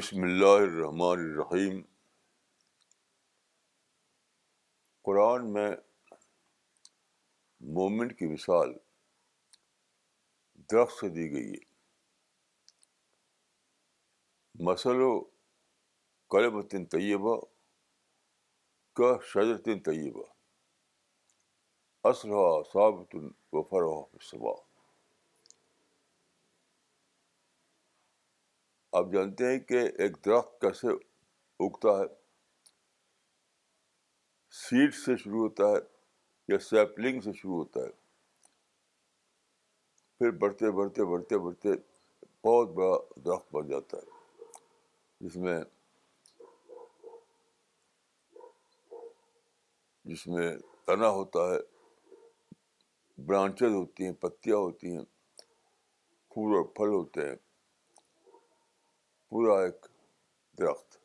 بسم اللہ الرحمن الرحیم۔ قرآن میں مومن کی مثال درخت سے دی گئی ہے۔ مسل و کلبتن طیبہ کا شجرتن طیبہ۔ اسلحہ ثابت و فرح آپ جانتے ہیں کہ ایک درخت کیسے اگتا ہے؟ سیڈ سے شروع ہوتا ہے یا سیپلنگ سے شروع ہوتا ہے؟ پھر بڑھتے بڑھتے بڑھتے بڑھتے بہت بڑا درخت بن جاتا ہے، جس میں جس میں تنا ہوتا ہے، برانچز ہوتی ہیں، پتیاں ہوتی ہیں، پھول اور پھل ہوتے ہیں۔ پورا ایک درخت۔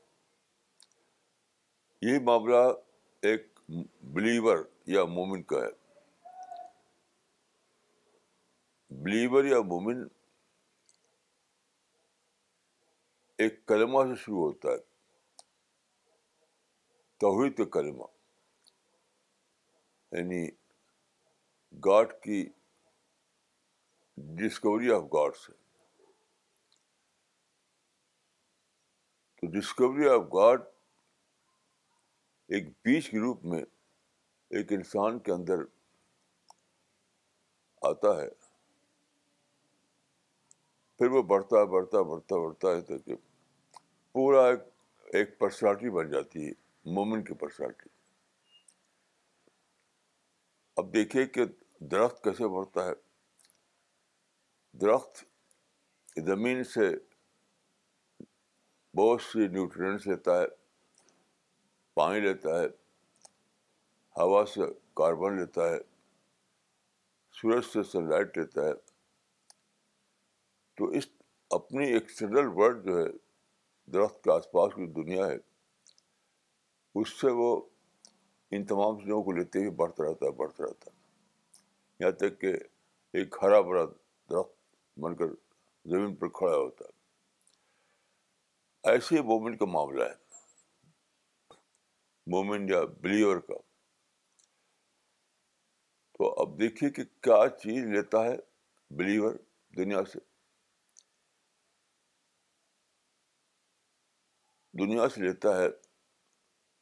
یہی معاملہ ایک بلیور یا مومن کا ہے۔ بلیور یا مومن ایک کلمہ سے شروع ہوتا ہے۔ توحید کا کلمہ۔ یعنی گاڈ کی ڈسکوری آف گاڈ سے ڈسکوری آف گاڈ ایک بیچ کے روپ میں ایک انسان کے اندر آتا ہے۔ پھر وہ بڑھتا بڑھتا بڑھتا بڑھتا ہے تو کہ پورا ایک ایک پرسنالٹی بن جاتی ہے، مومن کی پرسنالٹی اب دیکھیے کہ درخت کیسے بڑھتا ہے۔ درخت زمین سے بہت سی نیوٹرینس لیتا ہے، پانی لیتا ہے، ہوا سے کاربن لیتا ہے، سورج سے سن لائٹ لیتا ہے۔ تو اس اپنی ایکسٹرنل ورلڈ جو ہے، درخت کے آس پاس کی دنیا ہے، اس سے وہ ان تمام چیزوں کو لیتے ہوئے بڑھتا رہتا ہے، بڑھتا رہتا ہے۔ یہاں تک کہ ایک ہرا بھرا درخت بن کر زمین پر کھڑا ہوتا ہے۔ ایسے مومن کا معاملہ ہے۔ مومن یا بلیور کا۔ تو اب دیکھیے کہ کیا چیز لیتا ہے بلیور دنیا سے۔ دنیا سے لیتا ہے۔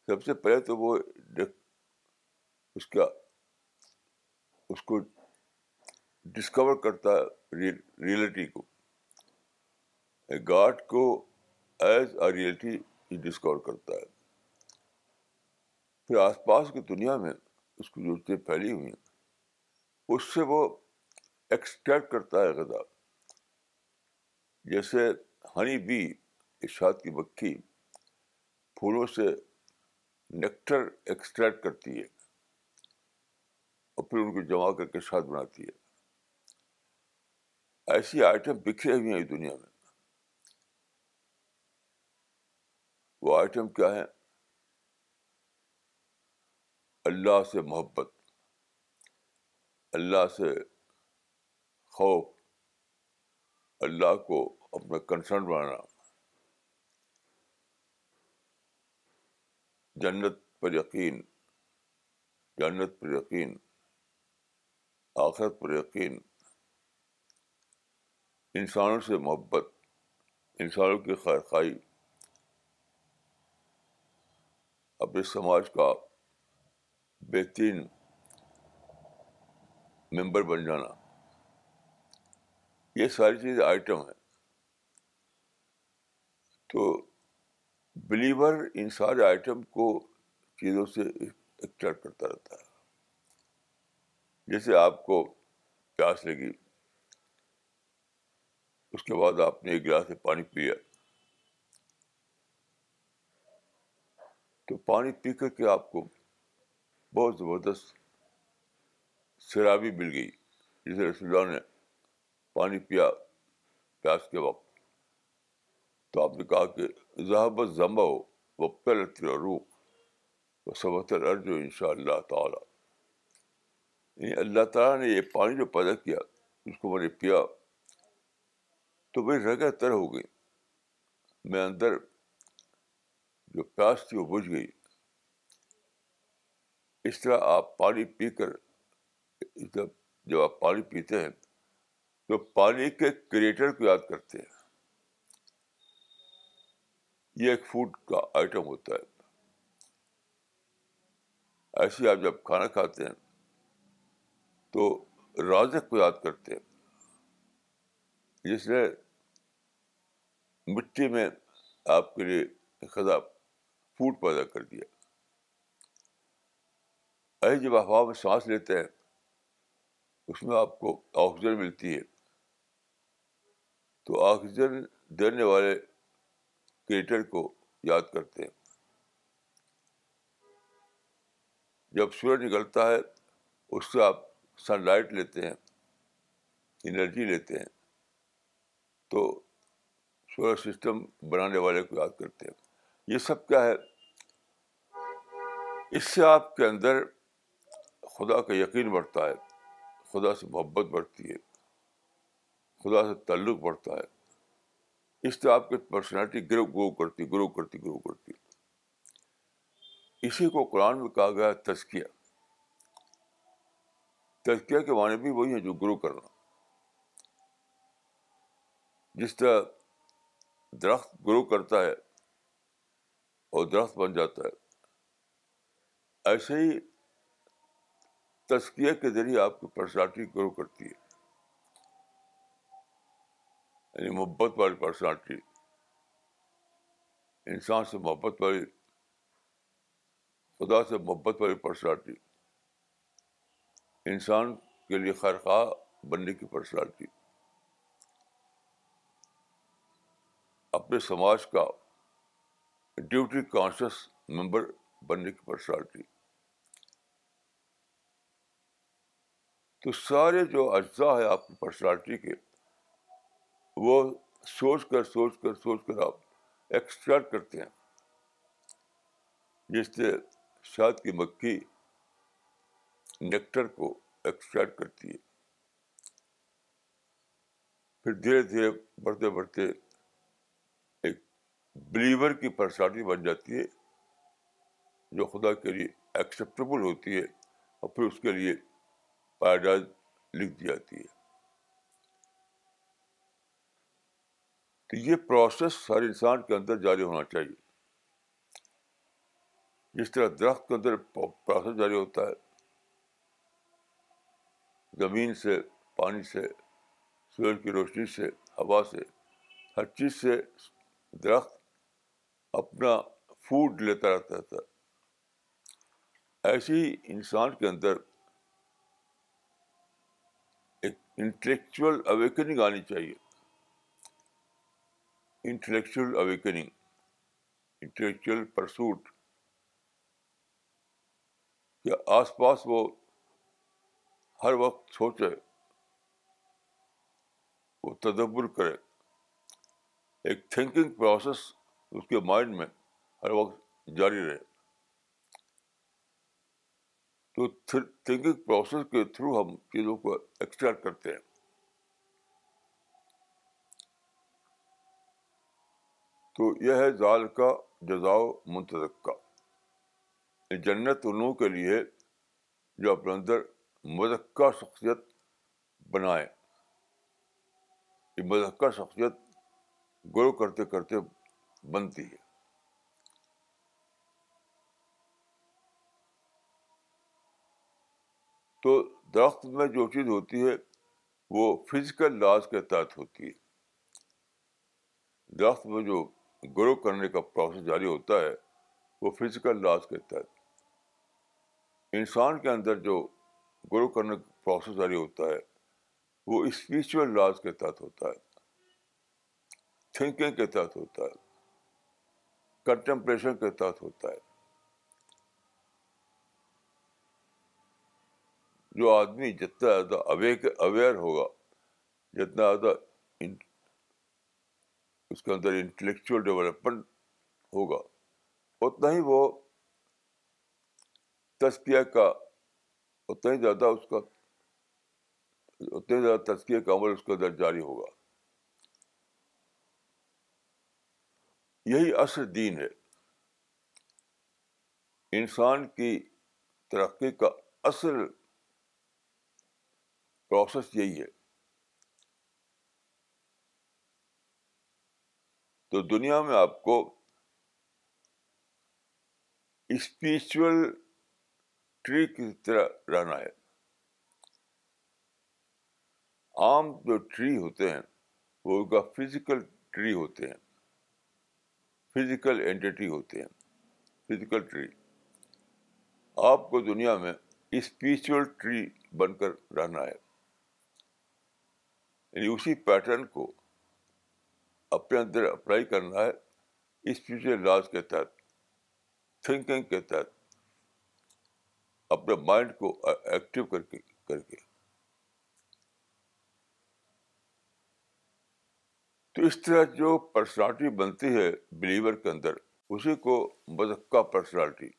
سب سے پہلے تو وہ اس کا، اس کو ڈسکور کرتا ہے ریئلٹی کو۔ گاڈ کو ایز اے ریئلٹی ڈسکور کرتا ہے۔ پھر آس پاس کی دنیا میں اس کی جو چیزیں پھیلی ہوئی ہیں، اس سے وہ ایکسٹریکٹ کرتا ہے غذا۔ جیسے ہنی بی اشاد کی مکھی، پھولوں سے نیکٹر ایکسٹریکٹ کرتی ہے اور پھر ان کو جمع کر کے شاد بناتی ہے۔ ایسی آئٹم بکھرے ہوئی ہیں دنیا میں۔ وہ آئٹم کیا ہے؟ اللہ سے محبت، اللہ سے خوف، اللہ کو اپنا کنسرن بنانا۔ جنت پر یقین، جنت پر یقین، آخرت پر یقین۔ انسانوں سے محبت، انسانوں کی خیر خائی اپنے سماج کا بہترین ممبر بن جانا۔ یہ ساری چیزیں آئٹم ہیں۔ تو بلیور ان سارے آئٹم کو چیزوں سے ایکسٹریکٹ کرتا رہتا ہے۔ جیسے آپ کو پیاس لگی، اس کے بعد آپ نے ایک گلاس میں پانی پیا۔ تو پانی پی کر کے آپ کو بہت زبردست شرابی مل گئی، جسے رسول اللہ نے پانی پیا پیاس کے وقت۔ تو آپ نے کہا کہ ذہبت ضمہ ہو وہ پہلے روح وہ سبت الرج ان شاء اللہ تعالیٰ۔ یعنی اللہ تعالیٰ نے یہ پانی جو پیدا کیا، اس کو میں نے پیا تو میری رگہ تر ہو گئی میں اندر جو پیاس تھی وہ بجھ گئی۔ اس طرح آپ پانی پی کر، جب جب آپ پانی پیتے ہیں، تو پانی کے کریٹر کو یاد کرتے ہیں۔ یہ ایک فوڈ کا آئٹم ہوتا ہے۔ ایسے آپ جب کھانا کھاتے ہیں، تو رازق کو یاد کرتے ہیں۔ جس نے مٹی میں آپ کے لیے خدا فوڈ پیدا کر دیا۔ ایسے جب ہوا میں سانس لیتے ہیں، اس میں آپ کو آکسیجن ملتی ہے۔ تو آکسیجن دینے والے کریٹر کو یاد کرتے ہیں۔ جب سورج نکلتا ہے، اس سے آپ سن لائٹ لیتے ہیں، انرجی لیتے ہیں۔ تو سولر سسٹم بنانے والے کو یاد کرتے ہیں۔ یہ سب کیا ہے؟ اس سے آپ کے اندر خدا کا یقین بڑھتا ہے، خدا سے محبت بڑھتی ہے، خدا سے تعلق بڑھتا ہے۔ اس سے آپ کی پرسنالٹی گرو گرو کرتی گرو کرتی گرو کرتی۔ اسی کو قرآن میں کہا گیا تزکیہ۔ تزکیہ کے معنی بھی وہی ہیں جو گرو کرنا۔ جس طرح درخت گرو کرتا ہے اور درخت بن جاتا ہے۔ ایسے ہی تزکیہ کے ذریعے آپ کی پرسنالٹی گرو کرتی ہے۔ یعنی محبت والی پرسنالٹی۔ انسان سے محبت والی، خدا سے محبت والی پرسنالٹی۔ انسان کے لیے خیر خواہ بننے کی پرسنالٹی۔ اپنے سماج کا ڈیوٹی کانشیس ممبر بننے کی پرسنالٹی۔ تو سارے جو اجزاء ہے آپ کی پرسنالٹی کے، وہ سوچ کر سوچ کر سوچ کر آپ ایکسٹریکٹ کرتے ہیں۔ جس سے شاد کی مکھی نیکٹر کو ایکسٹریکٹ کرتی ہے۔ پھر دھیرے دھیرے بڑھتے بڑھتے ایک بلیور کی پرسنالٹی بن جاتی ہے، جو خدا کے لیے ایکسیپٹیبل ہوتی ہے اور پھر اس کے لیے پیراڈائز لکھ دی جاتی ہے۔ تو یہ پروسیس ہر انسان کے اندر جاری ہونا چاہیے۔ جس طرح درخت کے اندر پروسیس جاری ہوتا ہے، زمین سے، پانی سے، سورج کی روشنی سے، ہوا سے، ہر چیز سے درخت اپنا فوڈ لیتا رہتا تھا ایسے ہی انسان کے اندر ایک انٹلیکچوئل اویکننگ آنی چاہیے۔ انٹلیکچوئل اویکننگ انٹلیکچوئل پرسوٹ کہ آس پاس وہ ہر وقت سوچے، وہ تدبر کرے۔ ایک تھنکنگ پروسیس اس کے مائنڈ میں ہر وقت جاری رہے۔ تو تھنکنگ پروسیس کے تھرو ہم چیزوں کو ایکسٹریکٹ کرتے ہیں۔ تو یہ ہے ظال کا جزاؤ منتظک کا۔ جنت ان لوگوں کے لیے جو اپنے اندر مذکہ شخصیت بنائے۔ یہ مذکہ شخصیت گرو کرتے کرتے بنتی ہے۔ تو درخت میں جو چیز ہوتی ہے، وہ فزیکل لاز کے تحت ہوتی ہے۔ درخت میں جو گرو کرنے کا پروسیس جاری ہوتا ہے، وہ فزیکل لاس کے تحت۔ انسان کے اندر جو گرو کرنے کا پروسیس جاری ہوتا ہے، وہ اسپریچل لاز کے تحت ہوتا ہے۔ تھنکنگ کے تحت ہوتا ہے۔ کنٹمپریشن کے تحت ہوتا ہے۔ جو آدمی جتنا زیادہ اویئر ہوگا، جتنا زیادہ اس کے اندر انٹلیکچوئل ڈیولپمنٹ ہوگا، اتنا ہی وہ تزکیہ کا اتنا ہی زیادہ اس کا اتنا ہی زیادہ تزکیہ کا عمل اس کے اندر جاری ہوگا۔ یہی اصل دین ہے۔ انسان کی ترقی کا اصل پروسیس یہی ہے۔ تو دنیا میں آپ کو اسپریچل ٹری کی طرح رہنا ہے۔ عام جو ٹری ہوتے ہیں، وہ کا فزیکل ٹری ہوتے ہیں۔ فزیکل اینٹی ہوتے ہیں۔ فزیکل ٹری آپ کو دنیا میں اسپریچل ٹری بن کر رہنا ہے۔ یعنی اسی پیٹرن کو اپنے اندر اپلائی کرنا ہے اسپریچل لاز کے تحت تھنکنگ کے تحت، اپنے مائنڈ کو ایکٹیو کر کے کر کے۔ تو اس طرح جو پرسنالٹی بنتی ہے بلیور کے اندر، اسی کو مذکہ پرسنالٹی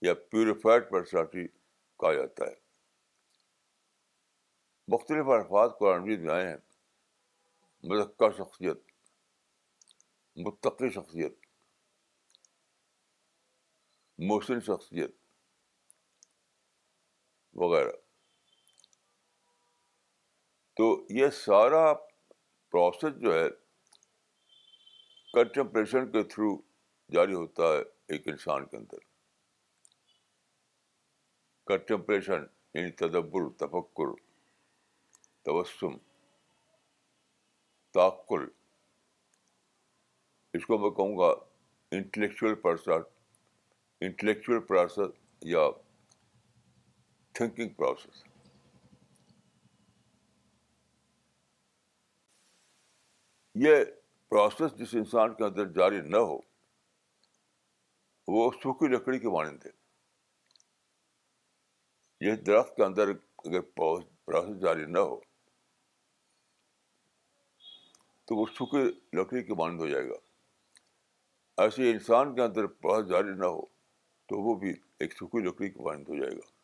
یا پیوریفائڈ پرسنالٹی کہا جاتا ہے۔ مختلف الفاظ قرآن میں آئے ہیں۔ مذکہ شخصیت، متقی شخصیت، محسن شخصیت وغیرہ۔ تو یہ سارا پروسیس جو ہے کنٹمپریشن کے تھرو جاری ہوتا ہے ایک انسان کے اندر۔ کنٹمپریشن یعنی تدبر، تفکر تبسم تعقل۔ اس کو میں کہوں گا انٹلیکچوئل پروسیس انٹلیکچوئل پروسیس یا تھنکنگ پروسیس یہ پروسیس جس انسان کے اندر جاری نہ ہو، وہ سوکھی لکڑی کے مانند ہے۔ یہ درخت کے اندر اگر پروسیس جاری نہ ہو تو وہ سوکھی لکڑی کے مانند ہو جائے گا۔ ایسے انسان کے اندر پروسیس جاری نہ ہو تو وہ بھی ایک سوکھی لکڑی کے مانند ہو جائے گا۔